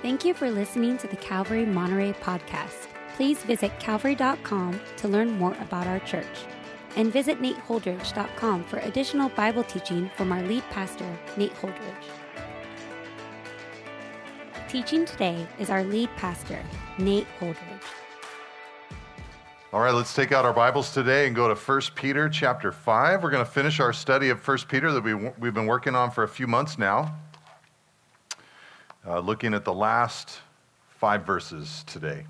Thank you for listening to the Calvary Monterey podcast. Please visit calvary.com to learn more about our church. And visit nateholdridge.com for additional Bible teaching from our lead pastor, Nate Holdridge. Teaching today is our lead pastor, Nate Holdridge. All right, let's take out our Bibles today and go to 1 Peter chapter 5. We're going to finish our study of 1 Peter that we, we've been working on for a few months now uh, looking at the last five verses today.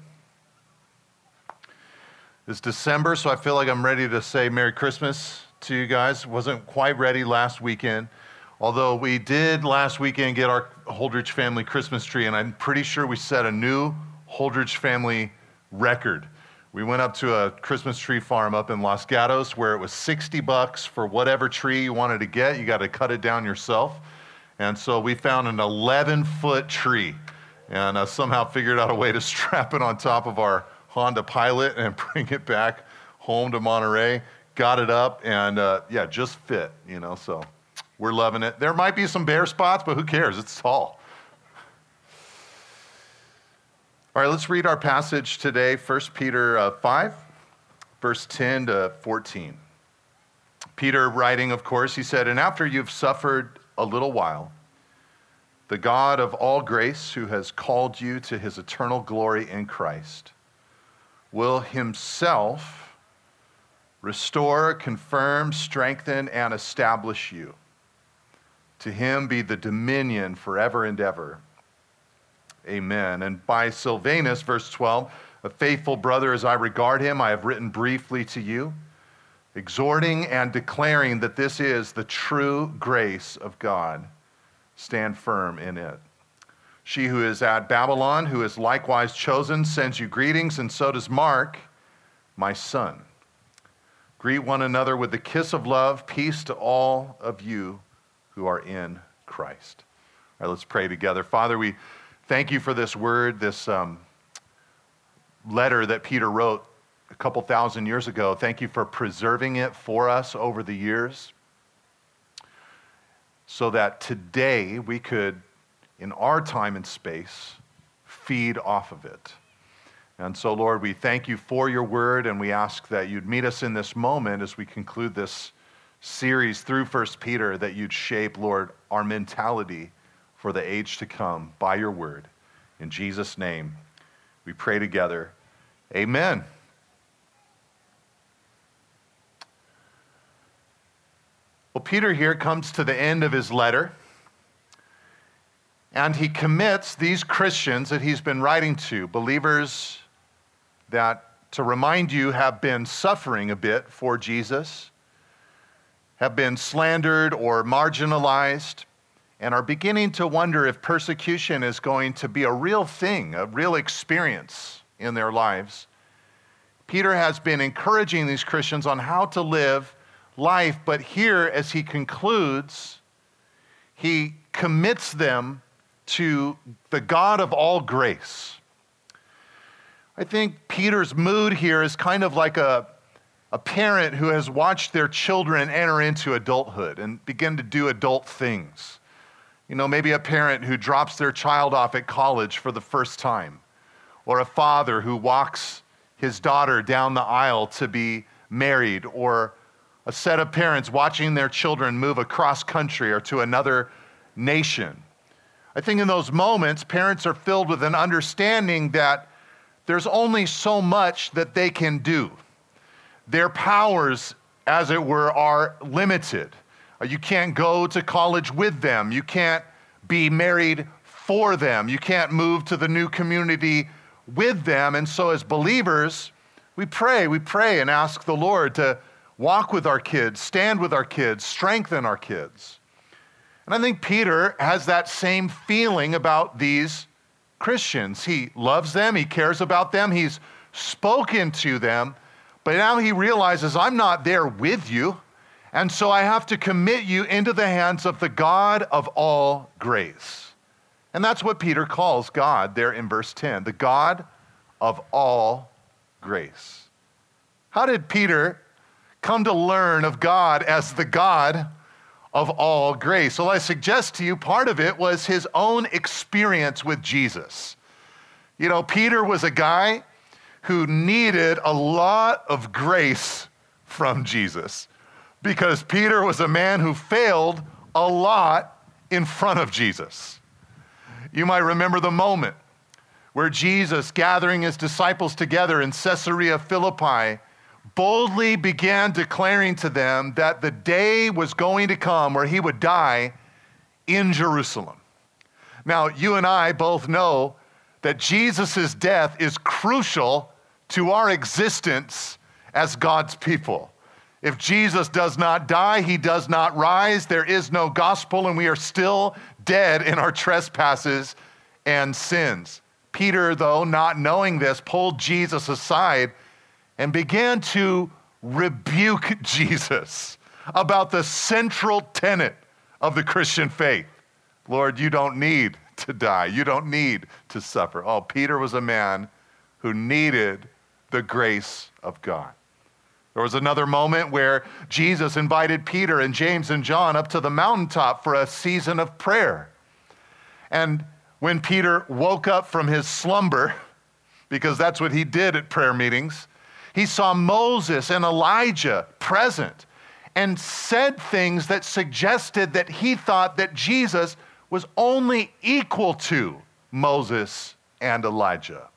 It's December, so I feel like I'm ready to say Merry Christmas to you guys. Wasn't quite ready last weekend, although we did last weekend get our Holdridge family Christmas tree, and I'm pretty sure we set a new Holdridge family record. We went up to a Christmas tree farm up in Los Gatos where it was 60 bucks for whatever tree you wanted to get. You got to cut it down yourself. And so we found an 11 foot tree and uh, somehow figured out a way to strap it on top of our Honda Pilot and bring it back home to Monterey. Got it up and uh, yeah, just fit, you know, so we're loving it. There might be some bare spots, but who cares? It's tall. All right, let's read our passage today, 1 Peter uh, 5, verse 10 to 14. Peter writing, of course, he said, And after you've suffered a little while, the God of all grace, who has called you to his eternal glory in Christ, will himself restore, confirm, strengthen, and establish you. To him be the dominion forever and ever. Amen. And by Silvanus, verse 12, a faithful brother as I regard him, I have written briefly to you, exhorting and declaring that this is the true grace of God stand firm in it. She who is at Babylon, who is likewise chosen, sends you greetings, and so does Mark, my son. Greet one another with the kiss of love. Peace to all of you who are in Christ. All right, let's pray together. Father, we thank you for this word, this um, letter that Peter wrote a couple thousand years ago. Thank you for preserving it for us over the years so that today we could, in our time and space, feed off of it. And so, Lord, we thank you for your word, and we ask that you'd meet us in this moment as we conclude this series through 1 Peter, that you'd shape, Lord, our mentality for the age to come by your word. In Jesus' name, we pray together. Amen. Well, Peter here comes to the end of his letter, and he commits these Christians that he's been writing to, believers that, to remind you, have been suffering a bit for Jesus, have been slandered or marginalized, and are beginning to wonder if persecution is going to be a real thing, a real experience in their lives. Peter has been encouraging these Christians on how to live life, but here, as he concludes, he commits them to the God of all grace. I think Peter's mood here is kind of like a, a parent who has watched their children enter into adulthood and begin to do adult things. You know, maybe a parent who drops their child off at college for the first time, or a father who walks his daughter down the aisle to be married, or a set of parents watching their children move across country or to another nation. I think in those moments, parents are filled with an understanding that there's only so much that they can do. Their powers, as it were, are limited. Uh, you can't go to college with them. You can't be married for them. You can't move to the new community with them. And so, as believers, we pray, we pray and ask the Lord to walk with our kids, stand with our kids, strengthen our kids. And I think Peter has that same feeling about these Christians. He loves them, he cares about them, he's spoken to them, but now he realizes I'm not there with you. And so I have to commit you into the hands of the God of all grace. And that's what Peter calls God there in verse 10 the God of all grace. How did Peter come to learn of God as the God of all grace. So I suggest to you part of it was his own experience with Jesus. You know, Peter was a guy who needed a lot of grace from Jesus because Peter was a man who failed a lot in front of Jesus. You might remember the moment where Jesus, gathering his disciples together in Caesarea Philippi, boldly began declaring to them that the day was going to come where he would die in Jerusalem. Now, you and I both know that Jesus' death is crucial to our existence as God's people. If Jesus does not die, he does not rise. There is no gospel, and we are still dead in our trespasses and sins. Peter, though, not knowing this, pulled Jesus aside and began to rebuke Jesus about the central tenet of the Christian faith Lord, you don't need to die, you don't need to suffer. Oh, Peter was a man who needed the grace of God. There was another moment where Jesus invited Peter and James and John up to the mountaintop for a season of prayer. And when Peter woke up from his slumber, because that's what he did at prayer meetings, he saw Moses and Elijah present and said things that suggested that he thought that Jesus was only equal to Moses and Elijah,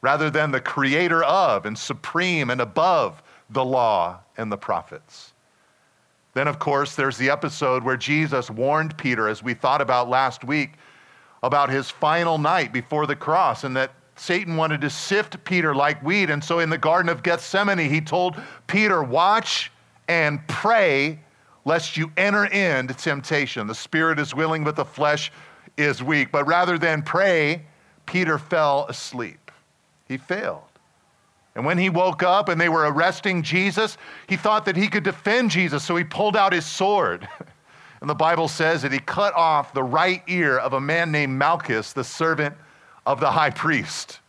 rather than the creator of and supreme and above the law and the prophets. Then, of course, there's the episode where Jesus warned Peter, as we thought about last week, about his final night before the cross and that Satan wanted to sift Peter like wheat. And so in the Garden of Gethsemane, he told Peter, Watch and pray lest you enter into temptation. The spirit is willing, but the flesh is weak. But rather than pray, Peter fell asleep. He failed. And when he woke up and they were arresting Jesus, he thought that he could defend Jesus, so he pulled out his sword. And the Bible says that he cut off the right ear of a man named Malchus, the servant of the high priest.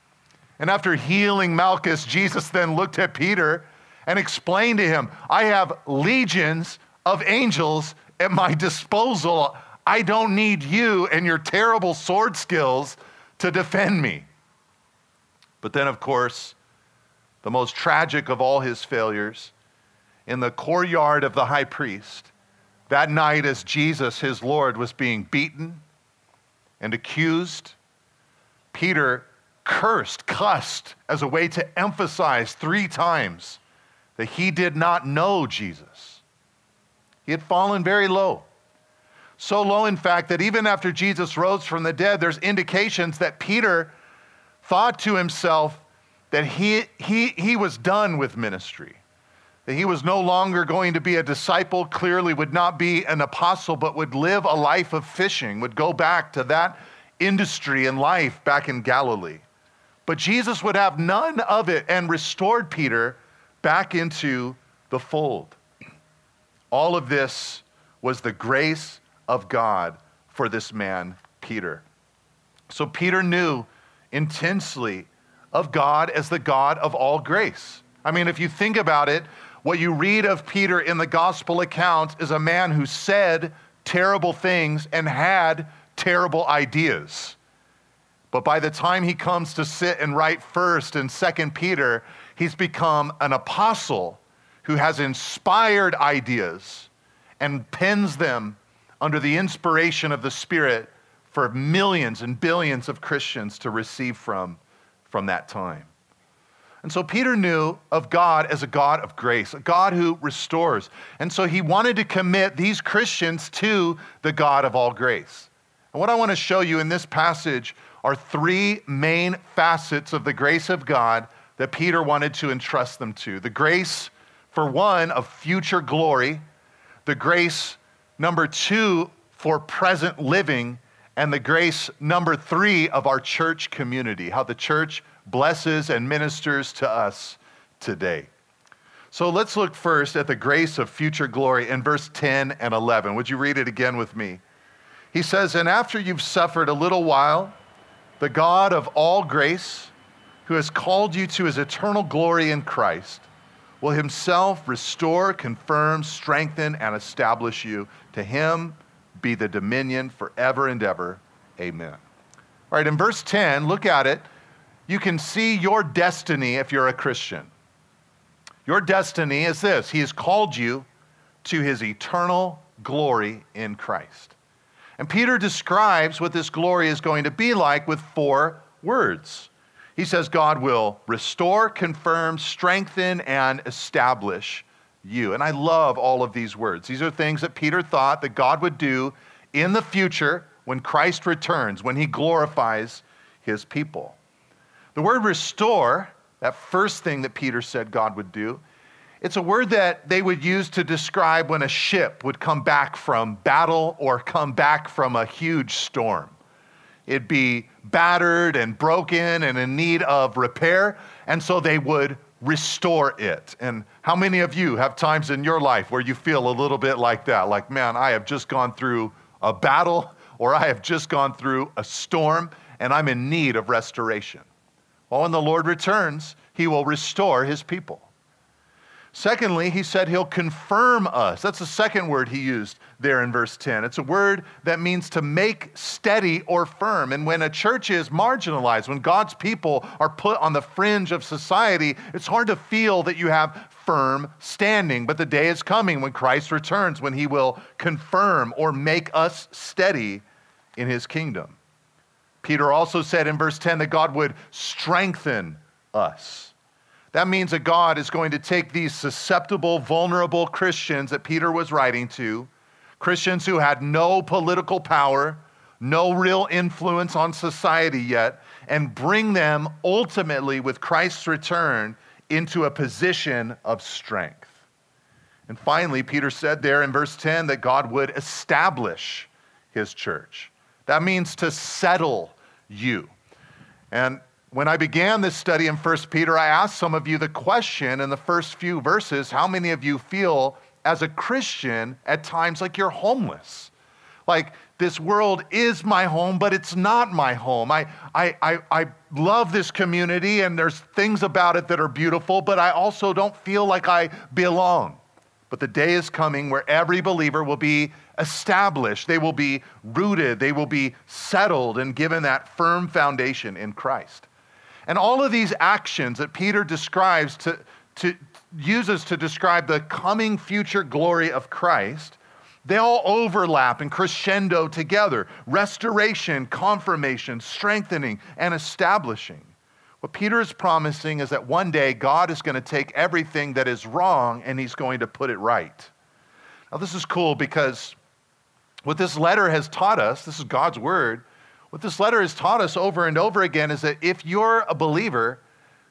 And after healing Malchus, Jesus then looked at Peter and explained to him, I have legions of angels at my disposal. I don't need you and your terrible sword skills to defend me. But then, of course, the most tragic of all his failures, in the courtyard of the high priest, that night as Jesus, his Lord, was being beaten and accused, Peter cursed, cussed as a way to emphasize three times that he did not know Jesus. He had fallen very low. So low, in fact, that even after Jesus rose from the dead, there's indications that Peter thought to himself, that he, he, he was done with ministry, that he was no longer going to be a disciple, clearly would not be an apostle, but would live a life of fishing, would go back to that industry and life back in Galilee. But Jesus would have none of it and restored Peter back into the fold. All of this was the grace of God for this man, Peter. So Peter knew intensely of God as the God of all grace. I mean, if you think about it, what you read of Peter in the gospel accounts is a man who said terrible things and had terrible ideas. But by the time he comes to sit and write first and second Peter, he's become an apostle who has inspired ideas and pens them under the inspiration of the Spirit for millions and billions of Christians to receive from from that time. And so Peter knew of God as a God of grace, a God who restores. And so he wanted to commit these Christians to the God of all grace. And what I want to show you in this passage are three main facets of the grace of God that Peter wanted to entrust them to. The grace, for one, of future glory, the grace, number two, for present living, and the grace number three of our church community, how the church blesses and ministers to us today. So let's look first at the grace of future glory in verse 10 and 11. Would you read it again with me? He says, And after you've suffered a little while, the God of all grace, who has called you to his eternal glory in Christ, will himself restore, confirm, strengthen, and establish you. To him be the dominion forever and ever. Amen. All right, in verse 10, look at it. You can see your destiny if you're a Christian. Your destiny is this He has called you to His eternal glory in Christ. And Peter describes what this glory is going to be like with four words. He says, God will restore, confirm, strengthen, and establish you. And I love all of these words. These are things that Peter thought that God would do in the future when Christ returns, when he glorifies his people. The word restore, that first thing that Peter said God would do, it's a word that they would use to describe when a ship would come back from battle or come back from a huge storm. It'd be battered and broken and in need of repair, and so they would restore it. And how many of you have times in your life where you feel a little bit like that? Like, man, I have just gone through a battle or I have just gone through a storm and I'm in need of restoration. Well, when the Lord returns, he will restore his people. Secondly, he said he'll confirm us. That's the second word he used there in verse 10. It's a word that means to make steady or firm. And when a church is marginalized, when God's people are put on the fringe of society, it's hard to feel that you have firm standing. But the day is coming when Christ returns, when he will confirm or make us steady in his kingdom. Peter also said in verse 10 that God would strengthen us. That means that God is going to take these susceptible, vulnerable Christians that Peter was writing to, Christians who had no political power, no real influence on society yet, and bring them ultimately with Christ's return into a position of strength. And finally, Peter said there in verse 10 that God would establish his church. That means to settle you. And when I began this study in 1 Peter, I asked some of you the question in the first few verses how many of you feel as a Christian at times like you're homeless? Like, this world is my home, but it's not my home. I, I, I, I love this community and there's things about it that are beautiful, but I also don't feel like I belong. But the day is coming where every believer will be established, they will be rooted, they will be settled and given that firm foundation in Christ. And all of these actions that Peter describes to, to uses to describe the coming future glory of Christ, they all overlap and crescendo together restoration, confirmation, strengthening, and establishing. What Peter is promising is that one day God is going to take everything that is wrong and he's going to put it right. Now, this is cool because what this letter has taught us, this is God's word, what this letter has taught us over and over again is that if you're a believer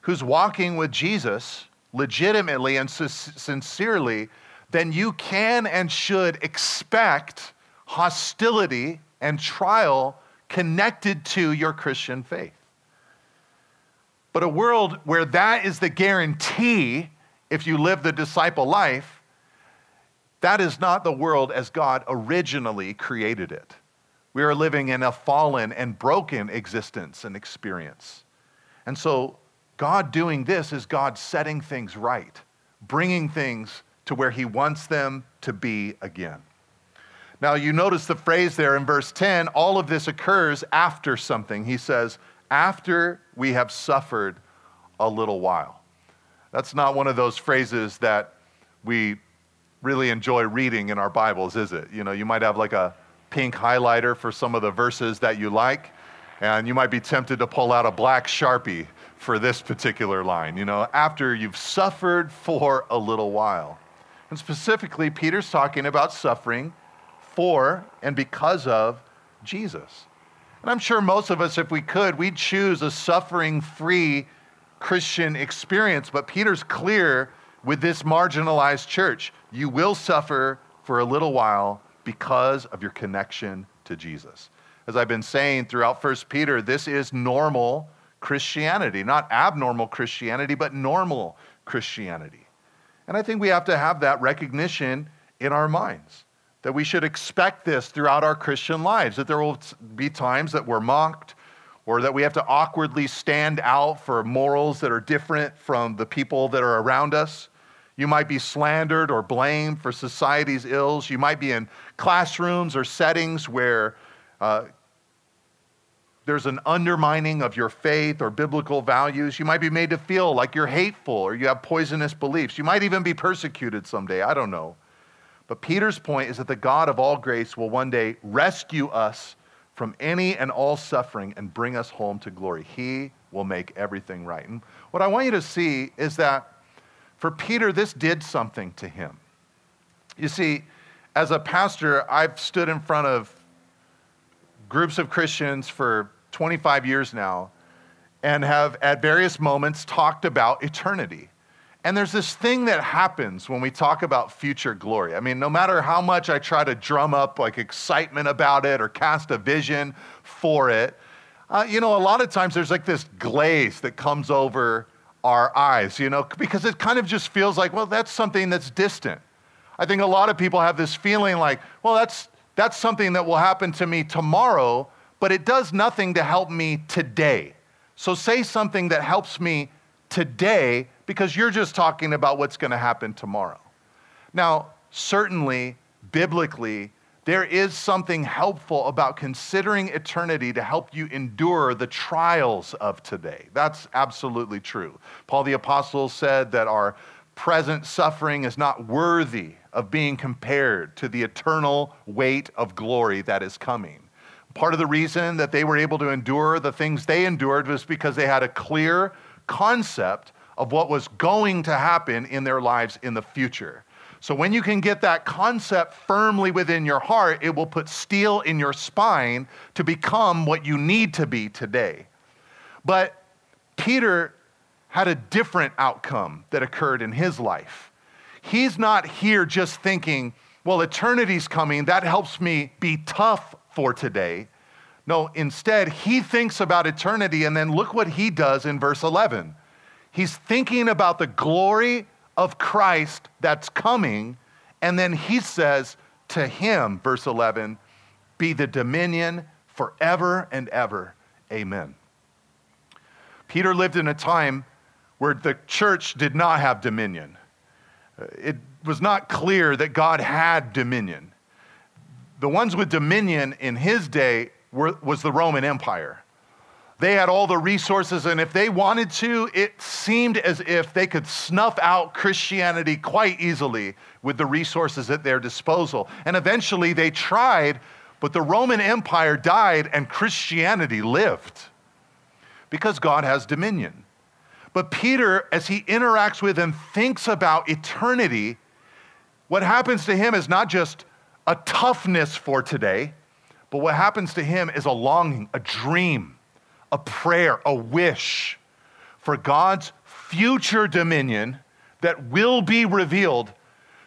who's walking with Jesus legitimately and sincerely, then you can and should expect hostility and trial connected to your Christian faith. But a world where that is the guarantee if you live the disciple life, that is not the world as God originally created it. We are living in a fallen and broken existence and experience. And so, God doing this is God setting things right, bringing things to where He wants them to be again. Now, you notice the phrase there in verse 10 all of this occurs after something. He says, after we have suffered a little while. That's not one of those phrases that we really enjoy reading in our Bibles, is it? You know, you might have like a pink highlighter for some of the verses that you like, and you might be tempted to pull out a black sharpie for this particular line, you know, after you've suffered for a little while. And specifically, Peter's talking about suffering for and because of Jesus. And I'm sure most of us, if we could, we'd choose a suffering free Christian experience. But Peter's clear with this marginalized church you will suffer for a little while because of your connection to Jesus. As I've been saying throughout 1 Peter, this is normal Christianity, not abnormal Christianity, but normal Christianity. And I think we have to have that recognition in our minds that we should expect this throughout our Christian lives, that there will be times that we're mocked or that we have to awkwardly stand out for morals that are different from the people that are around us. You might be slandered or blamed for society's ills. You might be in classrooms or settings where uh, there's an undermining of your faith or biblical values. You might be made to feel like you're hateful or you have poisonous beliefs. You might even be persecuted someday. I don't know. But Peter's point is that the God of all grace will one day rescue us from any and all suffering and bring us home to glory. He will make everything right. And what I want you to see is that for Peter, this did something to him. You see, as a pastor, I've stood in front of groups of Christians for 25 years now and have at various moments talked about eternity. And there's this thing that happens when we talk about future glory. I mean, no matter how much I try to drum up like excitement about it or cast a vision for it, uh, you know, a lot of times there's like this glaze that comes over our eyes, you know, because it kind of just feels like, well, that's something that's distant. I think a lot of people have this feeling like, well, that's, that's something that will happen to me tomorrow, but it does nothing to help me today. So say something that helps me today because you're just talking about what's going to happen tomorrow. Now, certainly, biblically, there is something helpful about considering eternity to help you endure the trials of today. That's absolutely true. Paul the Apostle said that our present suffering is not worthy of being compared to the eternal weight of glory that is coming. Part of the reason that they were able to endure the things they endured was because they had a clear concept of what was going to happen in their lives in the future. So, when you can get that concept firmly within your heart, it will put steel in your spine to become what you need to be today. But Peter had a different outcome that occurred in his life. He's not here just thinking, well, eternity's coming, that helps me be tough for today. No, instead, he thinks about eternity, and then look what he does in verse 11. He's thinking about the glory of Christ that's coming, and then he says to him, verse 11, be the dominion forever and ever. Amen. Peter lived in a time where the church did not have dominion. Uh, it was not clear that God had dominion the ones with dominion in his day were, was the Roman Empire. They had all the resources, and if they wanted to, it seemed as if they could snuff out Christianity quite easily with the resources at their disposal. And eventually they tried, but the Roman Empire died and Christianity lived because God has dominion. But Peter, as he interacts with and thinks about eternity, what happens to him is not just a toughness for today, but what happens to him is a longing, a dream, a prayer, a wish for God's future dominion that will be revealed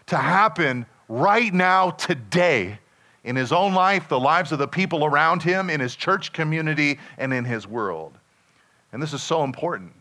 to happen right now, today, in his own life, the lives of the people around him, in his church community, and in his world. And this is so important.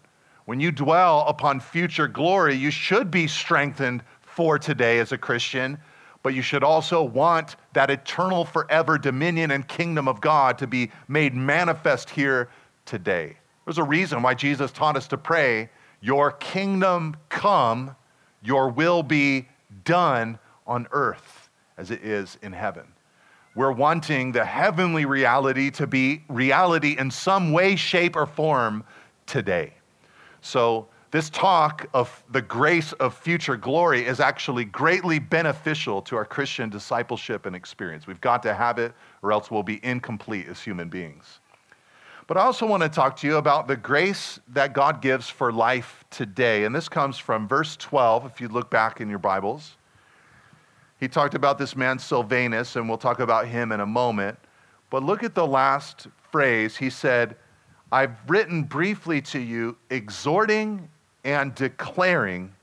When you dwell upon future glory, you should be strengthened for today as a Christian but you should also want that eternal, forever dominion and kingdom of God to be made manifest here today. There's a reason why Jesus taught us to pray, Your kingdom come, your will be done on earth as it is in heaven. We're wanting the heavenly reality to be reality in some way, shape, or form today. So, this talk of the grace of future glory is actually greatly beneficial to our Christian discipleship and experience. We've got to have it, or else we'll be incomplete as human beings. But I also want to talk to you about the grace that God gives for life today. And this comes from verse 12, if you look back in your Bibles. He talked about this man, Silvanus, and we'll talk about him in a moment. But look at the last phrase. He said, I've written briefly to you, exhorting and declaring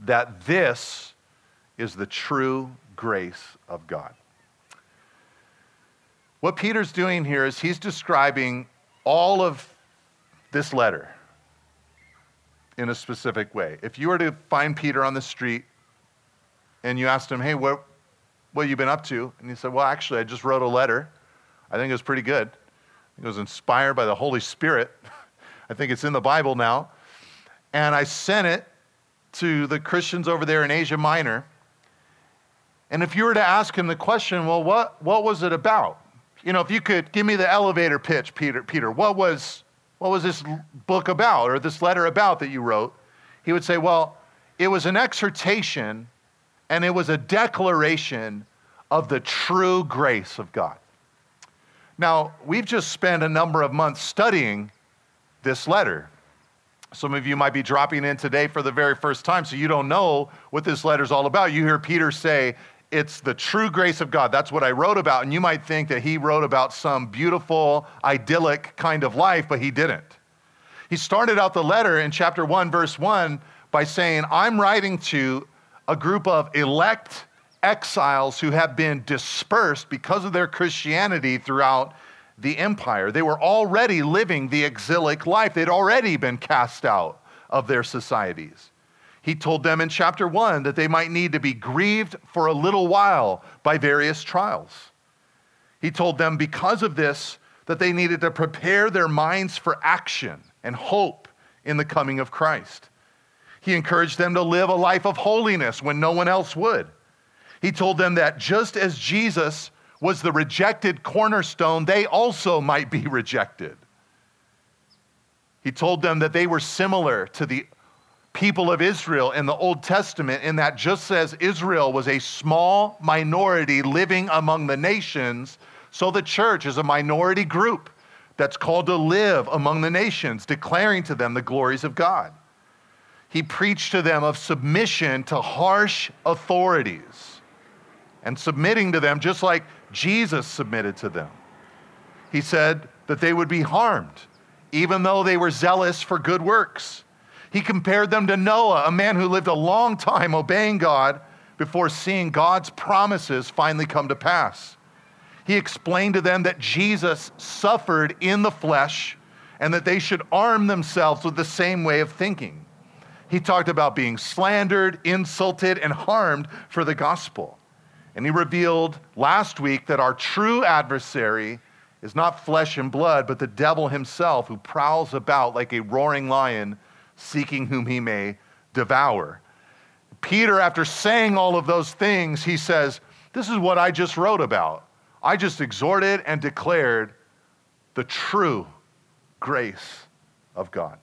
that this is the true grace of God. What Peter's doing here is he's describing all of this letter in a specific way. If you were to find Peter on the street and you asked him, hey, what, what you been up to? And he said, well, actually, I just wrote a letter. I think it was pretty good. It was inspired by the Holy Spirit. I think it's in the Bible now and I sent it to the Christians over there in Asia Minor. And if you were to ask him the question, well, what, what was it about? You know, if you could give me the elevator pitch, Peter, Peter, what was, what was this book about or this letter about that you wrote? He would say, well, it was an exhortation and it was a declaration of the true grace of God. Now, we've just spent a number of months studying this letter. Some of you might be dropping in today for the very first time, so you don't know what this letter is all about. You hear Peter say, It's the true grace of God. That's what I wrote about. And you might think that he wrote about some beautiful, idyllic kind of life, but he didn't. He started out the letter in chapter 1, verse 1 by saying, I'm writing to a group of elect exiles who have been dispersed because of their Christianity throughout the empire. They were already living the exilic life, they'd already been cast out of their societies. He told them in chapter 1 that they might need to be grieved for a little while by various trials. He told them because of this that they needed to prepare their minds for action and hope in the coming of Christ. He encouraged them to live a life of holiness when no one else would. He told them that just as Jesus was the rejected cornerstone, they also might be rejected. He told them that they were similar to the people of Israel in the Old Testament, in that just says Israel was a small minority living among the nations, so the church is a minority group that's called to live among the nations, declaring to them the glories of God. He preached to them of submission to harsh authorities and submitting to them just like Jesus submitted to them. He said that they would be harmed, even though they were zealous for good works. He compared them to Noah, a man who lived a long time obeying God before seeing God's promises finally come to pass. He explained to them that Jesus suffered in the flesh and that they should arm themselves with the same way of thinking. He talked about being slandered, insulted, and harmed for the gospel. And he revealed last week that our true adversary is not flesh and blood, but the devil himself who prowls about like a roaring lion seeking whom he may devour. Peter, after saying all of those things, he says, This is what I just wrote about. I just exhorted and declared the true grace of God.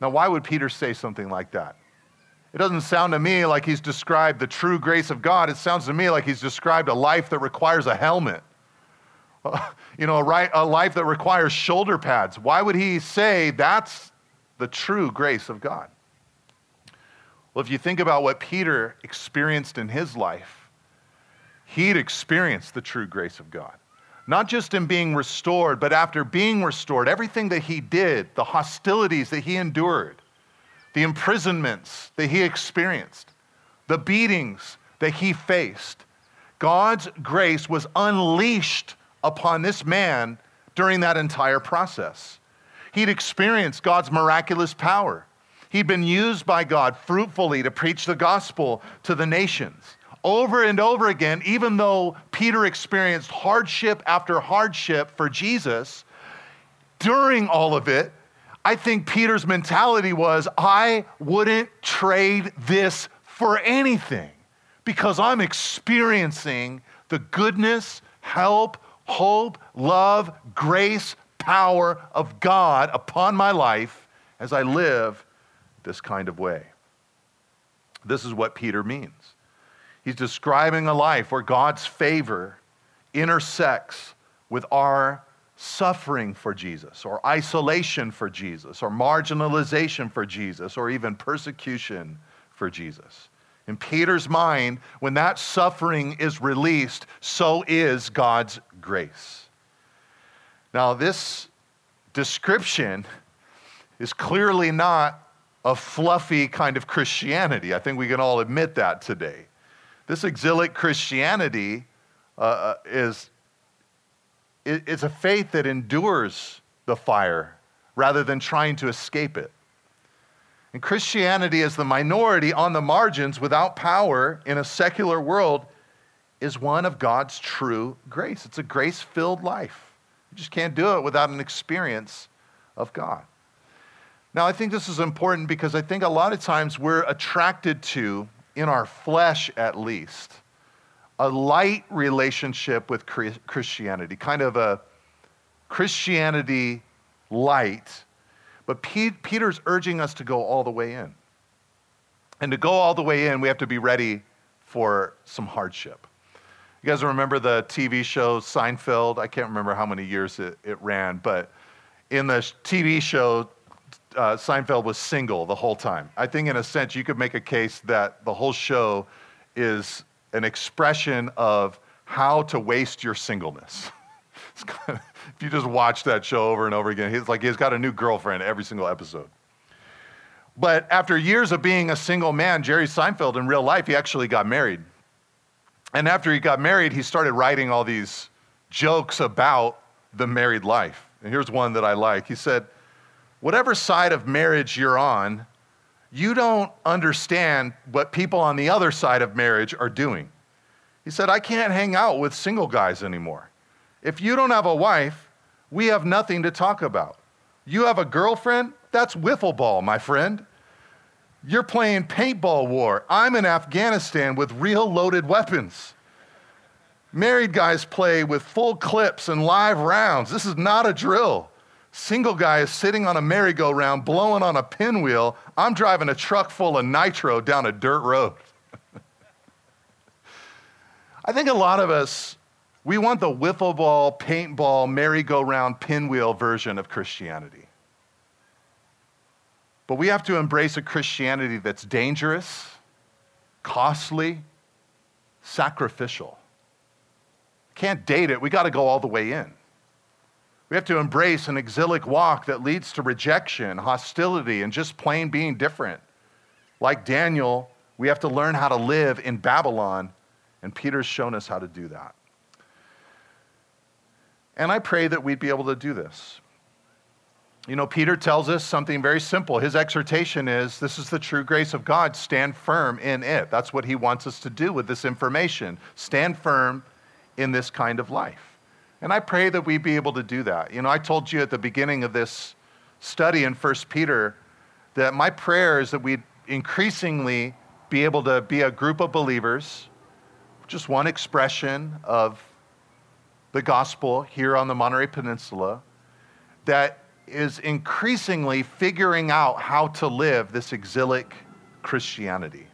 Now, why would Peter say something like that? It doesn't sound to me like he's described the true grace of God. It sounds to me like he's described a life that requires a helmet, you know, a, right, a life that requires shoulder pads. Why would he say that's the true grace of God? Well, if you think about what Peter experienced in his life, he'd experienced the true grace of God. Not just in being restored, but after being restored, everything that he did, the hostilities that he endured, the imprisonments that he experienced, the beatings that he faced. God's grace was unleashed upon this man during that entire process. He'd experienced God's miraculous power. He'd been used by God fruitfully to preach the gospel to the nations. Over and over again, even though Peter experienced hardship after hardship for Jesus, during all of it, I think Peter's mentality was I wouldn't trade this for anything because I'm experiencing the goodness, help, hope, love, grace, power of God upon my life as I live this kind of way. This is what Peter means. He's describing a life where God's favor intersects with our suffering for Jesus, or isolation for Jesus, or marginalization for Jesus, or even persecution for Jesus. In Peter's mind, when that suffering is released, so is God's grace. Now, this description is clearly not a fluffy kind of Christianity. I think we can all admit that today. This exilic Christianity uh, uh is it's a faith that endures the fire rather than trying to escape it. And Christianity, as the minority on the margins without power in a secular world, is one of God's true grace. It's a grace filled life. You just can't do it without an experience of God. Now, I think this is important because I think a lot of times we're attracted to, in our flesh at least, a light relationship with Christianity, kind of a Christianity light. But Peter's urging us to go all the way in. And to go all the way in, we have to be ready for some hardship. You guys remember the TV show Seinfeld? I can't remember how many years it, it ran, but in the TV show, uh, Seinfeld was single the whole time. I think, in a sense, you could make a case that the whole show is an expression of how to waste your singleness. kind of, if you just watch that show over and over again, he's like he's got a new girlfriend every single episode. But after years of being a single man, Jerry Seinfeld in real life, he actually got married. And after he got married, he started writing all these jokes about the married life. And here's one that I like. He said, Whatever side of marriage you're on, you don't understand what people on the other side of marriage are doing. He said, I can't hang out with single guys anymore. If you don't have a wife, we have nothing to talk about. You have a girlfriend? That's wiffle ball, my friend. You're playing paintball war. I'm in Afghanistan with real loaded weapons. Married guys play with full clips and live rounds. This is not a drill. Single guy is sitting on a merry-go-round, blowing on a pinwheel. I'm driving a truck full of nitro down a dirt road. I think a lot of us, we want the wiffle ball, paintball, merry-go-round, pinwheel version of Christianity. But we have to embrace a Christianity that's dangerous, costly, sacrificial. Can't date it. We got to go all the way in. We have to embrace an exilic walk that leads to rejection, hostility, and just plain being different. Like Daniel, we have to learn how to live in Babylon, and Peter's shown us how to do that. And I pray that we'd be able to do this. You know, Peter tells us something very simple. His exhortation is this is the true grace of God. Stand firm in it. That's what he wants us to do with this information. Stand firm in this kind of life. And I pray that we be able to do that. You know, I told you at the beginning of this study in 1 Peter that my prayer is that we increasingly be able to be a group of believers, just one expression of the gospel here on the Monterey Peninsula, that is increasingly figuring out how to live this exilic Christianity.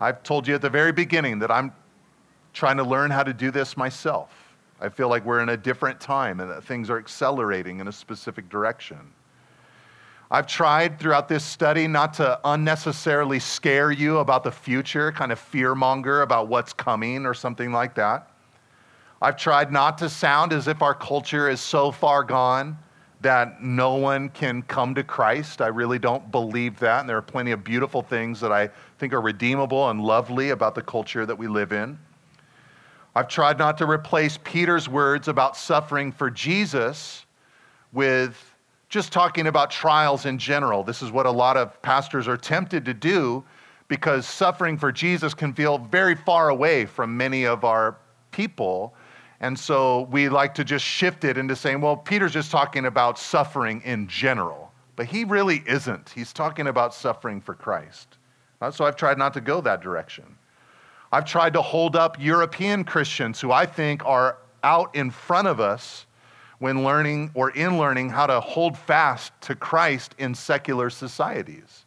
I've told you at the very beginning that I'm trying to learn how to do this myself. I feel like we're in a different time and that things are accelerating in a specific direction. I've tried throughout this study not to unnecessarily scare you about the future, kind of fear monger about what's coming or something like that. I've tried not to sound as if our culture is so far gone that no one can come to Christ. I really don't believe that. And there are plenty of beautiful things that I think are redeemable and lovely about the culture that we live in. I've tried not to replace Peter's words about suffering for Jesus with just talking about trials in general. This is what a lot of pastors are tempted to do because suffering for Jesus can feel very far away from many of our people. And so we like to just shift it into saying, well, Peter's just talking about suffering in general. But he really isn't. He's talking about suffering for Christ. So I've tried not to go that direction. I've tried to hold up European Christians who I think are out in front of us when learning or in learning how to hold fast to Christ in secular societies.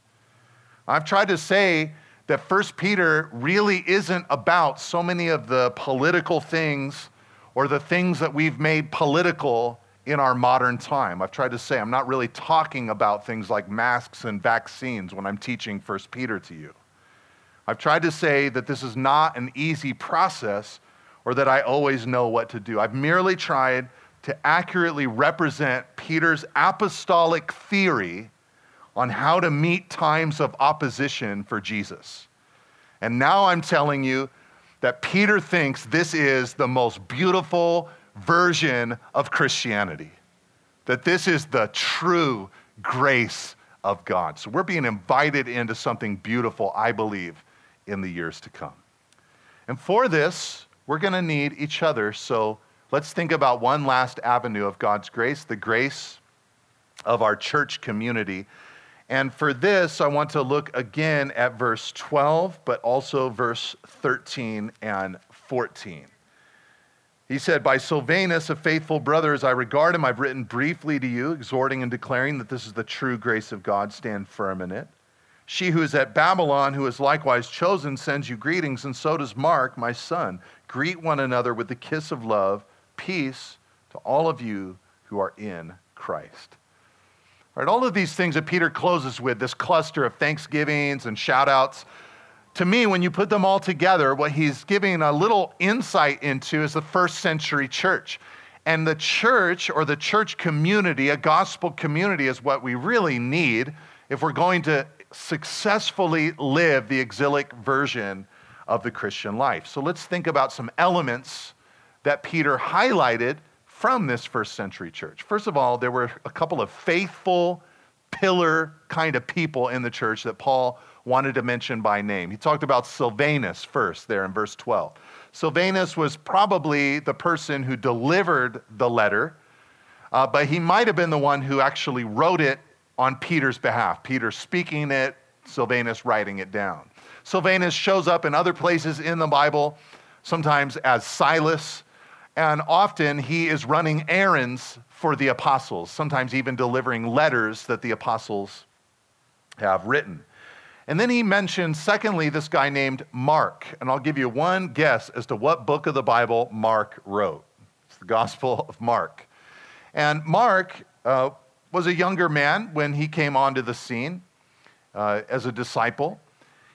I've tried to say that 1 Peter really isn't about so many of the political things or the things that we've made political in our modern time. I've tried to say I'm not really talking about things like masks and vaccines when I'm teaching 1 Peter to you. I've tried to say that this is not an easy process or that I always know what to do. I've merely tried to accurately represent Peter's apostolic theory on how to meet times of opposition for Jesus. And now I'm telling you that Peter thinks this is the most beautiful version of Christianity, that this is the true grace of God. So we're being invited into something beautiful, I believe, in the years to come. And for this, we're going to need each other. So let's think about one last avenue of God's grace the grace of our church community. And for this, I want to look again at verse 12, but also verse 13 and 14. He said, By Silvanus, a faithful brother, as I regard him, I've written briefly to you, exhorting and declaring that this is the true grace of God. Stand firm in it. She who is at Babylon, who is likewise chosen, sends you greetings, and so does Mark, my son. Greet one another with the kiss of love. Peace to all of you who are in Christ. Right, all of these things that Peter closes with, this cluster of thanksgivings and shout outs, to me, when you put them all together, what he's giving a little insight into is the first century church. And the church or the church community, a gospel community, is what we really need if we're going to successfully live the exilic version of the Christian life. So let's think about some elements that Peter highlighted from this first century church. First of all, there were a couple of faithful, pillar kind of people in the church that Paul wanted to mention by name. He talked about Silvanus first, there in verse 12. Silvanus was probably the person who delivered the letter, uh, but he might have been the one who actually wrote it on Peter's behalf. Peter speaking it, Silvanus writing it down. Silvanus shows up in other places in the Bible, sometimes as Silas and often he is running errands for the apostles, sometimes even delivering letters that the apostles have written. And then he mentions, secondly, this guy named Mark. And I'll give you one guess as to what book of the Bible Mark wrote. It's the Gospel of Mark. And Mark uh, was a younger man when he came onto the scene uh, as a disciple.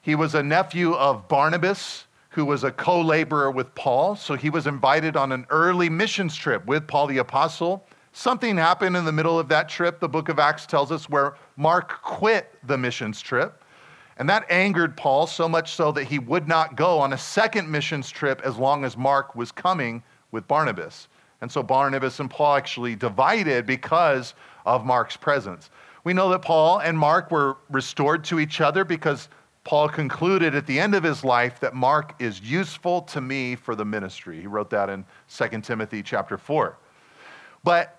He was a nephew of Barnabas, who was a co laborer with Paul. So he was invited on an early missions trip with Paul the Apostle. Something happened in the middle of that trip, the book of Acts tells us, where Mark quit the missions trip. And that angered Paul so much so that he would not go on a second missions trip as long as Mark was coming with Barnabas. And so Barnabas and Paul actually divided because of Mark's presence. We know that Paul and Mark were restored to each other because Paul concluded at the end of his life that Mark is useful to me for the ministry. He wrote that in 2 Timothy chapter 4. But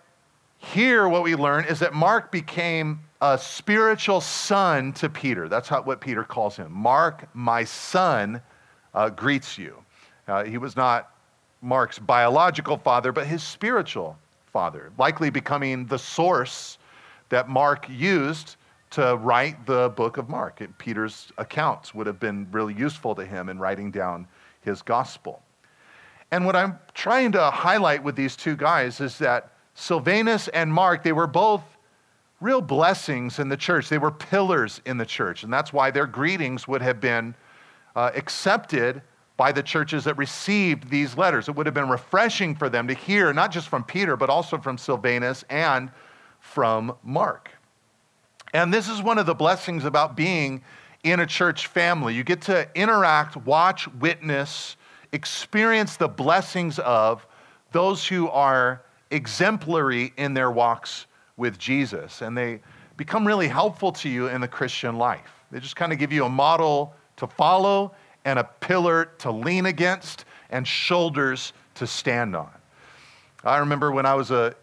here, what we learn is that Mark became a spiritual son to Peter. That's how, what Peter calls him. Mark, my son, uh, greets you. Uh, he was not Mark's biological father, but his spiritual father, likely becoming the source that Mark used to write the book of Mark. Peter's accounts would have been really useful to him in writing down his gospel. And what I'm trying to highlight with these two guys is that Silvanus and Mark, they were both real blessings in the church. They were pillars in the church. And that's why their greetings would have been uh, accepted by the churches that received these letters. It would have been refreshing for them to hear, not just from Peter, but also from Silvanus and from Mark. And this is one of the blessings about being in a church family. You get to interact, watch, witness, experience the blessings of those who are exemplary in their walks with Jesus. And they become really helpful to you in the Christian life. They just kind of give you a model to follow and a pillar to lean against and shoulders to stand on. I remember when I was a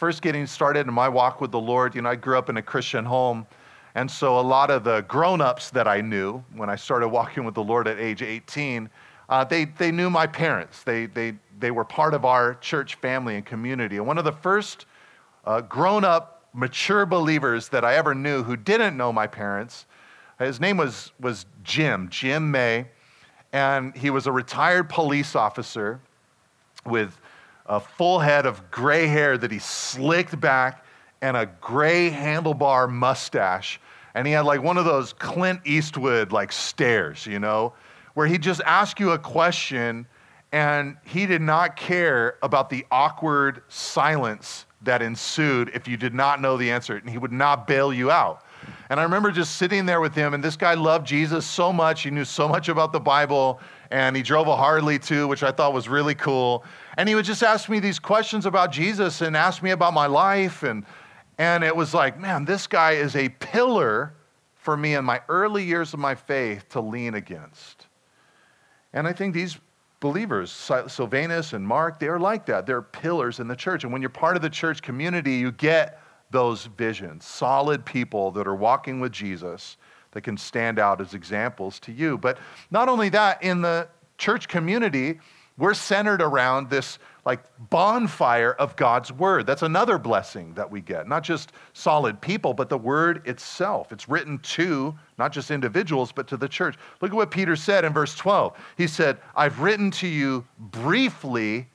first getting started in my walk with the Lord, you know, I grew up in a Christian home. And so a lot of the grown ups that I knew when I started walking with the Lord at age 18, uh, they, they knew my parents. They, they, they were part of our church family and community. And one of the first uh, grown up, mature believers that I ever knew who didn't know my parents, his name was, was Jim, Jim May. And he was a retired police officer with a full head of gray hair that he slicked back and a gray handlebar mustache. And he had like one of those Clint Eastwood like stares, you know, where he'd just ask you a question and he did not care about the awkward silence that ensued if you did not know the answer, and he would not bail you out. And I remember just sitting there with him, and this guy loved Jesus so much. He knew so much about the Bible, and he drove a Harley too, which I thought was really cool. And he would just ask me these questions about Jesus and ask me about my life. And, and it was like, man, this guy is a pillar for me in my early years of my faith to lean against. And I think these believers, Silvanus and Mark, they are like that. They're pillars in the church. And when you're part of the church community, you get those visions. Solid people that are walking with Jesus that can stand out as examples to you. But not only that, in the church community, we're centered around this like bonfire of God's word. That's another blessing that we get. Not just solid people, but the word itself. It's written to not just individuals, but to the church. Look at what Peter said in verse 12. He said, I've written to you briefly,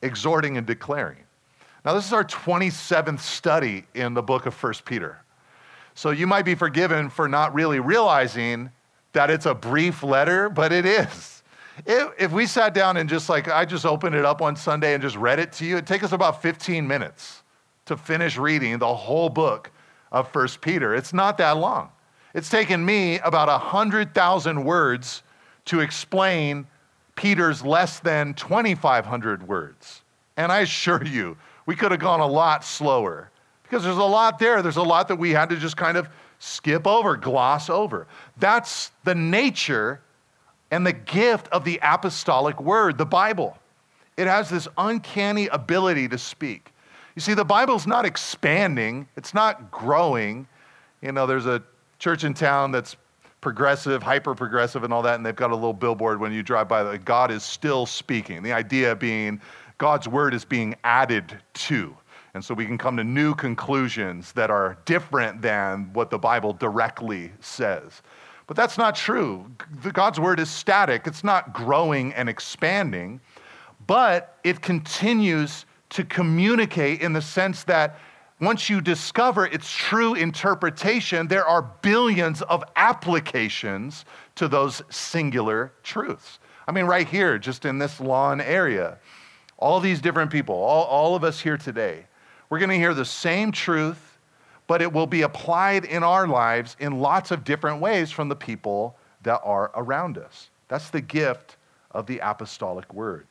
exhorting and declaring. Now, this is our 27th study in the book of 1 Peter. So you might be forgiven for not really realizing that it's a brief letter, but it is. If, if we sat down and just like, I just opened it up one Sunday and just read it to you, it'd take us about 15 minutes to finish reading the whole book of First Peter. It's not that long. It's taken me about a 100,000 words to explain Peter's less than 2,500 words. And I assure you, we could have gone a lot slower because there's a lot there. There's a lot that we had to just kind of skip over, gloss over. That's the nature and the gift of the apostolic word, the Bible. It has this uncanny ability to speak. You see, the Bible's not expanding, it's not growing. You know, there's a church in town that's progressive, hyper progressive, and all that, and they've got a little billboard when you drive by that God is still speaking. The idea being God's word is being added to. And so we can come to new conclusions that are different than what the Bible directly says. But that's not true. God's word is static, it's not growing and expanding, but it continues to communicate in the sense that once you discover its true interpretation, there are billions of applications to those singular truths. I mean, right here, just in this lawn area, all these different people, all, all of us here today, we're going to hear the same truth but it will be applied in our lives in lots of different ways from the people that are around us. That's the gift of the apostolic word.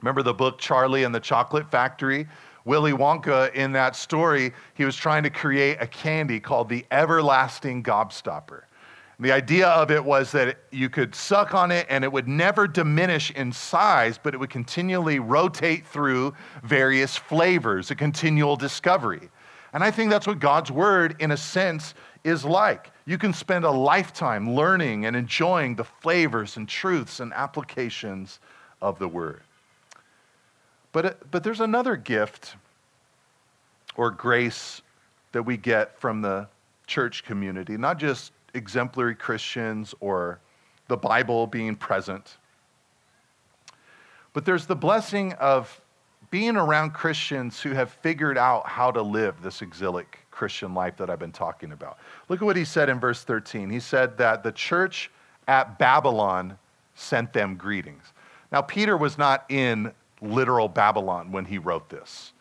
Remember the book Charlie and the Chocolate Factory? Willy Wonka, in that story, he was trying to create a candy called the Everlasting Gobstopper. The idea of it was that you could suck on it and it would never diminish in size, but it would continually rotate through various flavors, a continual discovery. And I think that's what God's word, in a sense, is like. You can spend a lifetime learning and enjoying the flavors and truths and applications of the word. But, uh, but there's another gift or grace that we get from the church community, not just exemplary Christians or the Bible being present, but there's the blessing of being around Christians who have figured out how to live this exilic Christian life that I've been talking about. Look at what he said in verse 13. He said that the church at Babylon sent them greetings. Now, Peter was not in literal Babylon when he wrote this.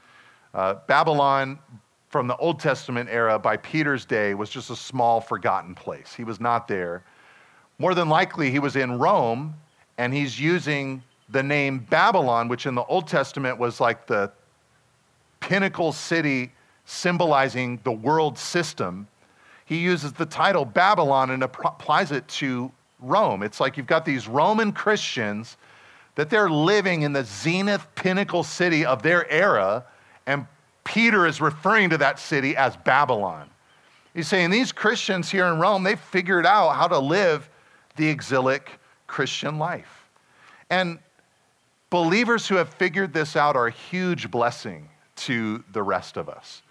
Uh, Babylon, from the Old Testament era, by Peter's day, was just a small, forgotten place. He was not there. More than likely, he was in Rome, and he's using the name Babylon, which in the Old Testament was like the pinnacle city symbolizing the world system, he uses the title Babylon and applies it to Rome. It's like you've got these Roman Christians that they're living in the zenith pinnacle city of their era, and Peter is referring to that city as Babylon. He's saying these Christians here in Rome, they figured out how to live the exilic Christian life. And Believers who have figured this out are a huge blessing to the rest of us.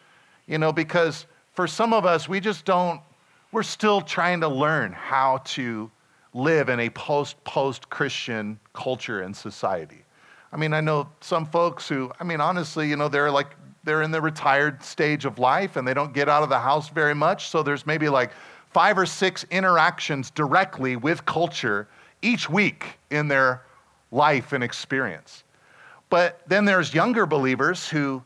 You know, because for some of us, we just don't, we're still trying to learn how to live in a post post Christian culture and society. I mean, I know some folks who, I mean, honestly, you know, they're like, they're in the retired stage of life and they don't get out of the house very much. So there's maybe like five or six interactions directly with culture each week in their life and experience. But then there's younger believers who,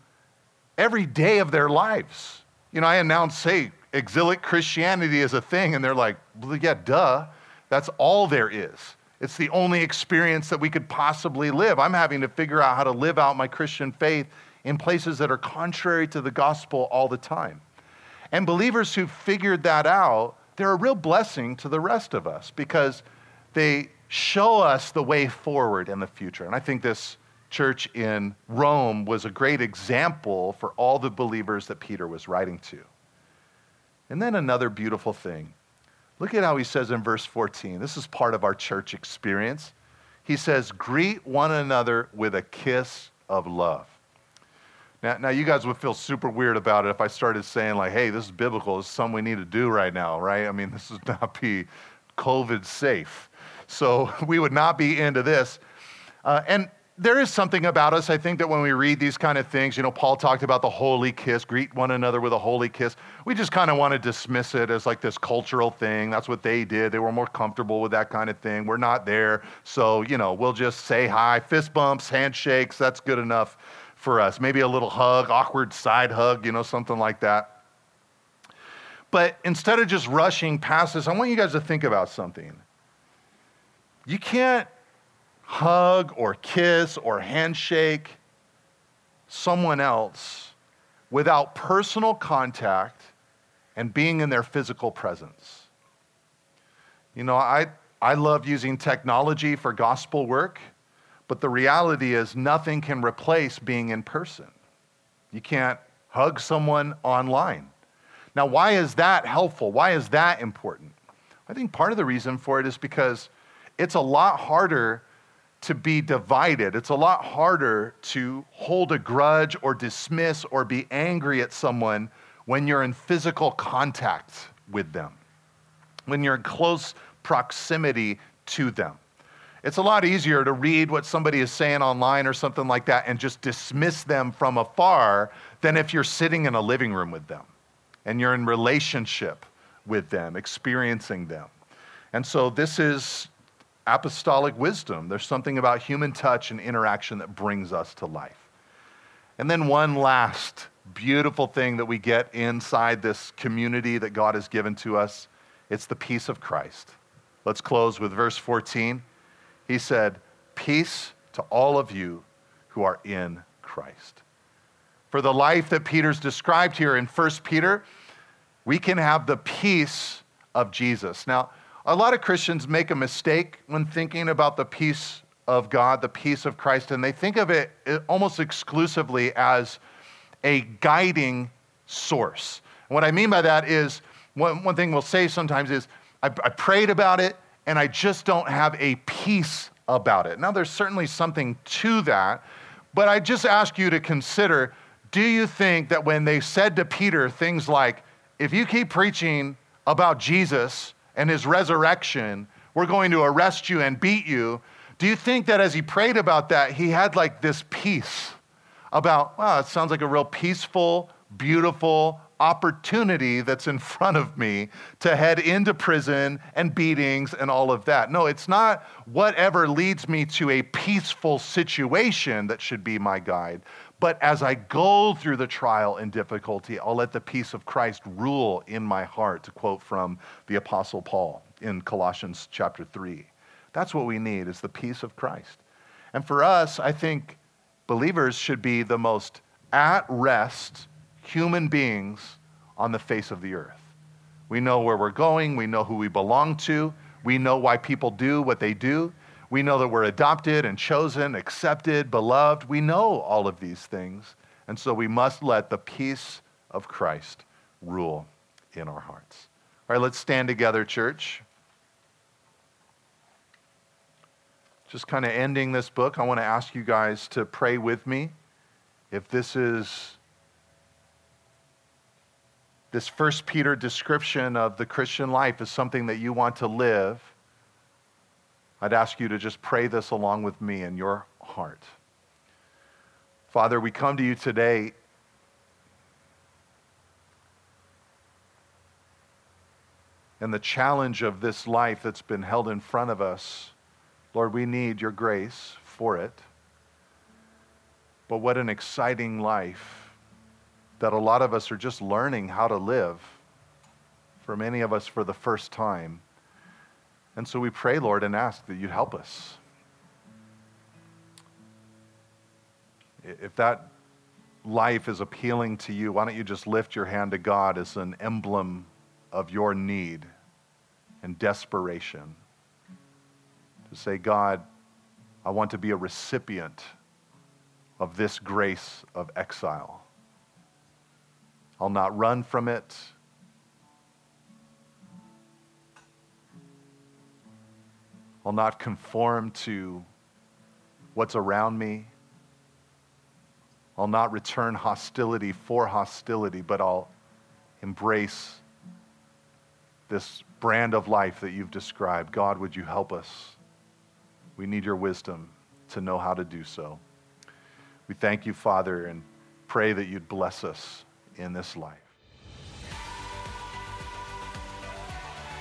every day of their lives, you know, I announce, hey, exilic Christianity is a thing, and they're like, well, yeah, duh. That's all there is. It's the only experience that we could possibly live. I'm having to figure out how to live out my Christian faith in places that are contrary to the gospel all the time. And believers who figured that out, they're a real blessing to the rest of us because they show us the way forward in the future. And I think this church in Rome was a great example for all the believers that Peter was writing to. And then another beautiful thing. Look at how he says in verse 14. This is part of our church experience. He says, Greet one another with a kiss of love. Now, now, you guys would feel super weird about it if I started saying, like, hey, this is biblical. This is something we need to do right now, right? I mean, this is not be COVID safe. So we would not be into this. Uh, and there is something about us, I think, that when we read these kind of things, you know, Paul talked about the holy kiss, greet one another with a holy kiss. We just kind of want to dismiss it as like this cultural thing. That's what they did. They were more comfortable with that kind of thing. We're not there. So, you know, we'll just say hi, fist bumps, handshakes. That's good enough for us. Maybe a little hug, awkward side hug, you know, something like that. But instead of just rushing past this, I want you guys to think about something. You can't hug or kiss or handshake someone else without personal contact and being in their physical presence. You know, I, I love using technology for gospel work, but the reality is nothing can replace being in person. You can't hug someone online. Now, why is that helpful? Why is that important? I think part of the reason for it is because it's a lot harder to be divided. It's a lot harder to hold a grudge or dismiss or be angry at someone when you're in physical contact with them, when you're in close proximity to them. It's a lot easier to read what somebody is saying online or something like that and just dismiss them from afar than if you're sitting in a living room with them and you're in relationship with them, experiencing them. And so this is apostolic wisdom. There's something about human touch and interaction that brings us to life. And then, one last beautiful thing that we get inside this community that God has given to us it's the peace of Christ. Let's close with verse 14. He said, Peace to all of you who are in Christ. For the life that Peter's described here in 1 Peter, we can have the peace of Jesus. Now, a lot of Christians make a mistake when thinking about the peace of God, the peace of Christ, and they think of it almost exclusively as a guiding source. And what I mean by that is, one, one thing we'll say sometimes is, I, I prayed about it and I just don't have a peace about it. Now, there's certainly something to that, but I just ask you to consider do you think that when they said to Peter things like, if you keep preaching about Jesus, and his resurrection, we're going to arrest you and beat you. Do you think that as he prayed about that, he had like this peace about, wow, it sounds like a real peaceful, beautiful opportunity that's in front of me to head into prison and beatings and all of that. No, it's not whatever leads me to a peaceful situation that should be my guide. But as I go through the trial and difficulty, I'll let the peace of Christ rule in my heart, to quote from the Apostle Paul in Colossians chapter 3. That's what we need, is the peace of Christ. And for us, I think believers should be the most at rest human beings on the face of the earth. We know where we're going, we know who we belong to, we know why people do what they do. We know that we're adopted and chosen, accepted, beloved. We know all of these things. And so we must let the peace of Christ rule in our hearts. All right, let's stand together, church. Just kind of ending this book, I want to ask you guys to pray with me. If this is this first Peter description of the Christian life is something that you want to live, I'd ask you to just pray this along with me in your heart. Father, we come to you today and the challenge of this life that's been held in front of us. Lord, we need your grace for it. But what an exciting life that a lot of us are just learning how to live, for many of us for the first time. And so we pray, Lord, and ask that you'd help us. If that life is appealing to you, why don't you just lift your hand to God as an emblem of your need and desperation? To say, God, I want to be a recipient of this grace of exile. I'll not run from it. I'll not conform to what's around me. I'll not return hostility for hostility, but I'll embrace this brand of life that you've described. God, would you help us? We need your wisdom to know how to do so. We thank you, Father, and pray that you'd bless us in this life.